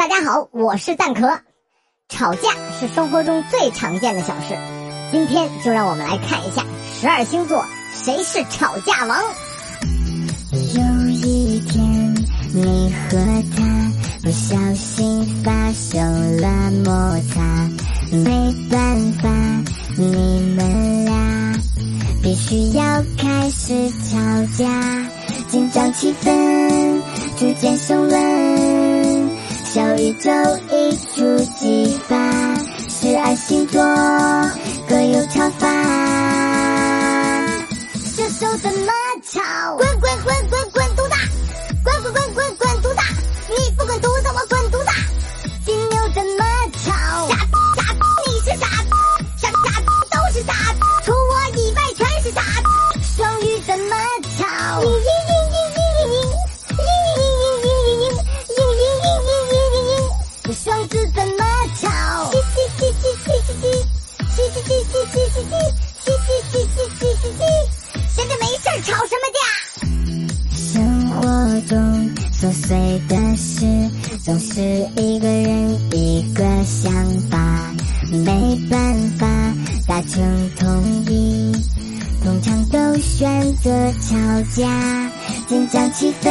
大家好，我是蛋壳。吵架是生活中最常见的小事，今天就让我们来看一下十二星座谁是吵架王。有一天，你和他不小心发生了摩擦，没办法，你们俩必须要开始吵架，紧张气氛逐渐升温，小宇宙一触即发，十二星座各有吵法，射手怎碎的事，总是一个人一个想法，没办法达成统一，通常都选择吵架，紧张气氛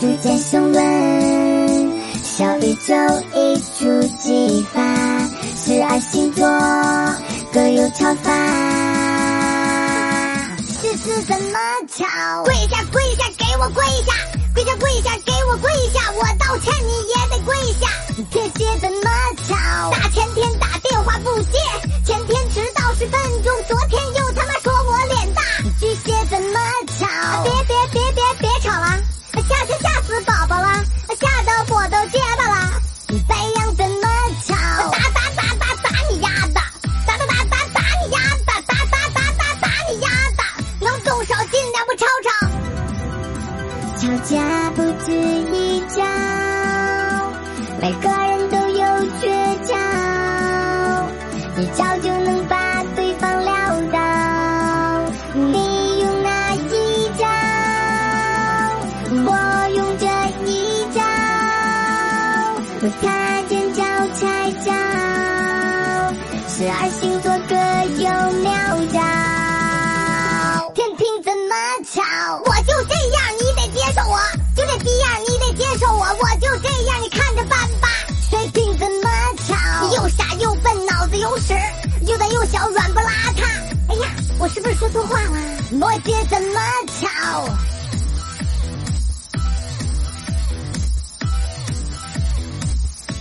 逐渐升温，小宇宙一触即发，十二星座各有吵法。狮子怎么吵？跪下跪下，给每个人都有绝招，一招就能把对方撂倒。你用那一招？我用这一招，他见招拆招，十二星座各不是说错话吗？摩羯怎么吵？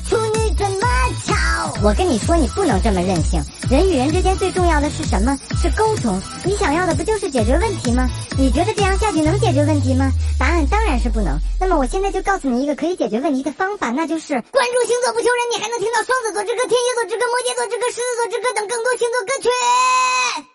处女怎么吵？我跟你说，你不能这么任性。人与人之间最重要的是什么？是沟通。你想要的不就是解决问题吗？你觉得这样下去能解决问题吗？答案当然是不能。那么我现在就告诉你一个可以解决问题的方法，那就是关注星座不求人，你还能听到双子座之歌、天蝎座之歌、摩羯座之歌、狮子座之歌等更多星座歌曲。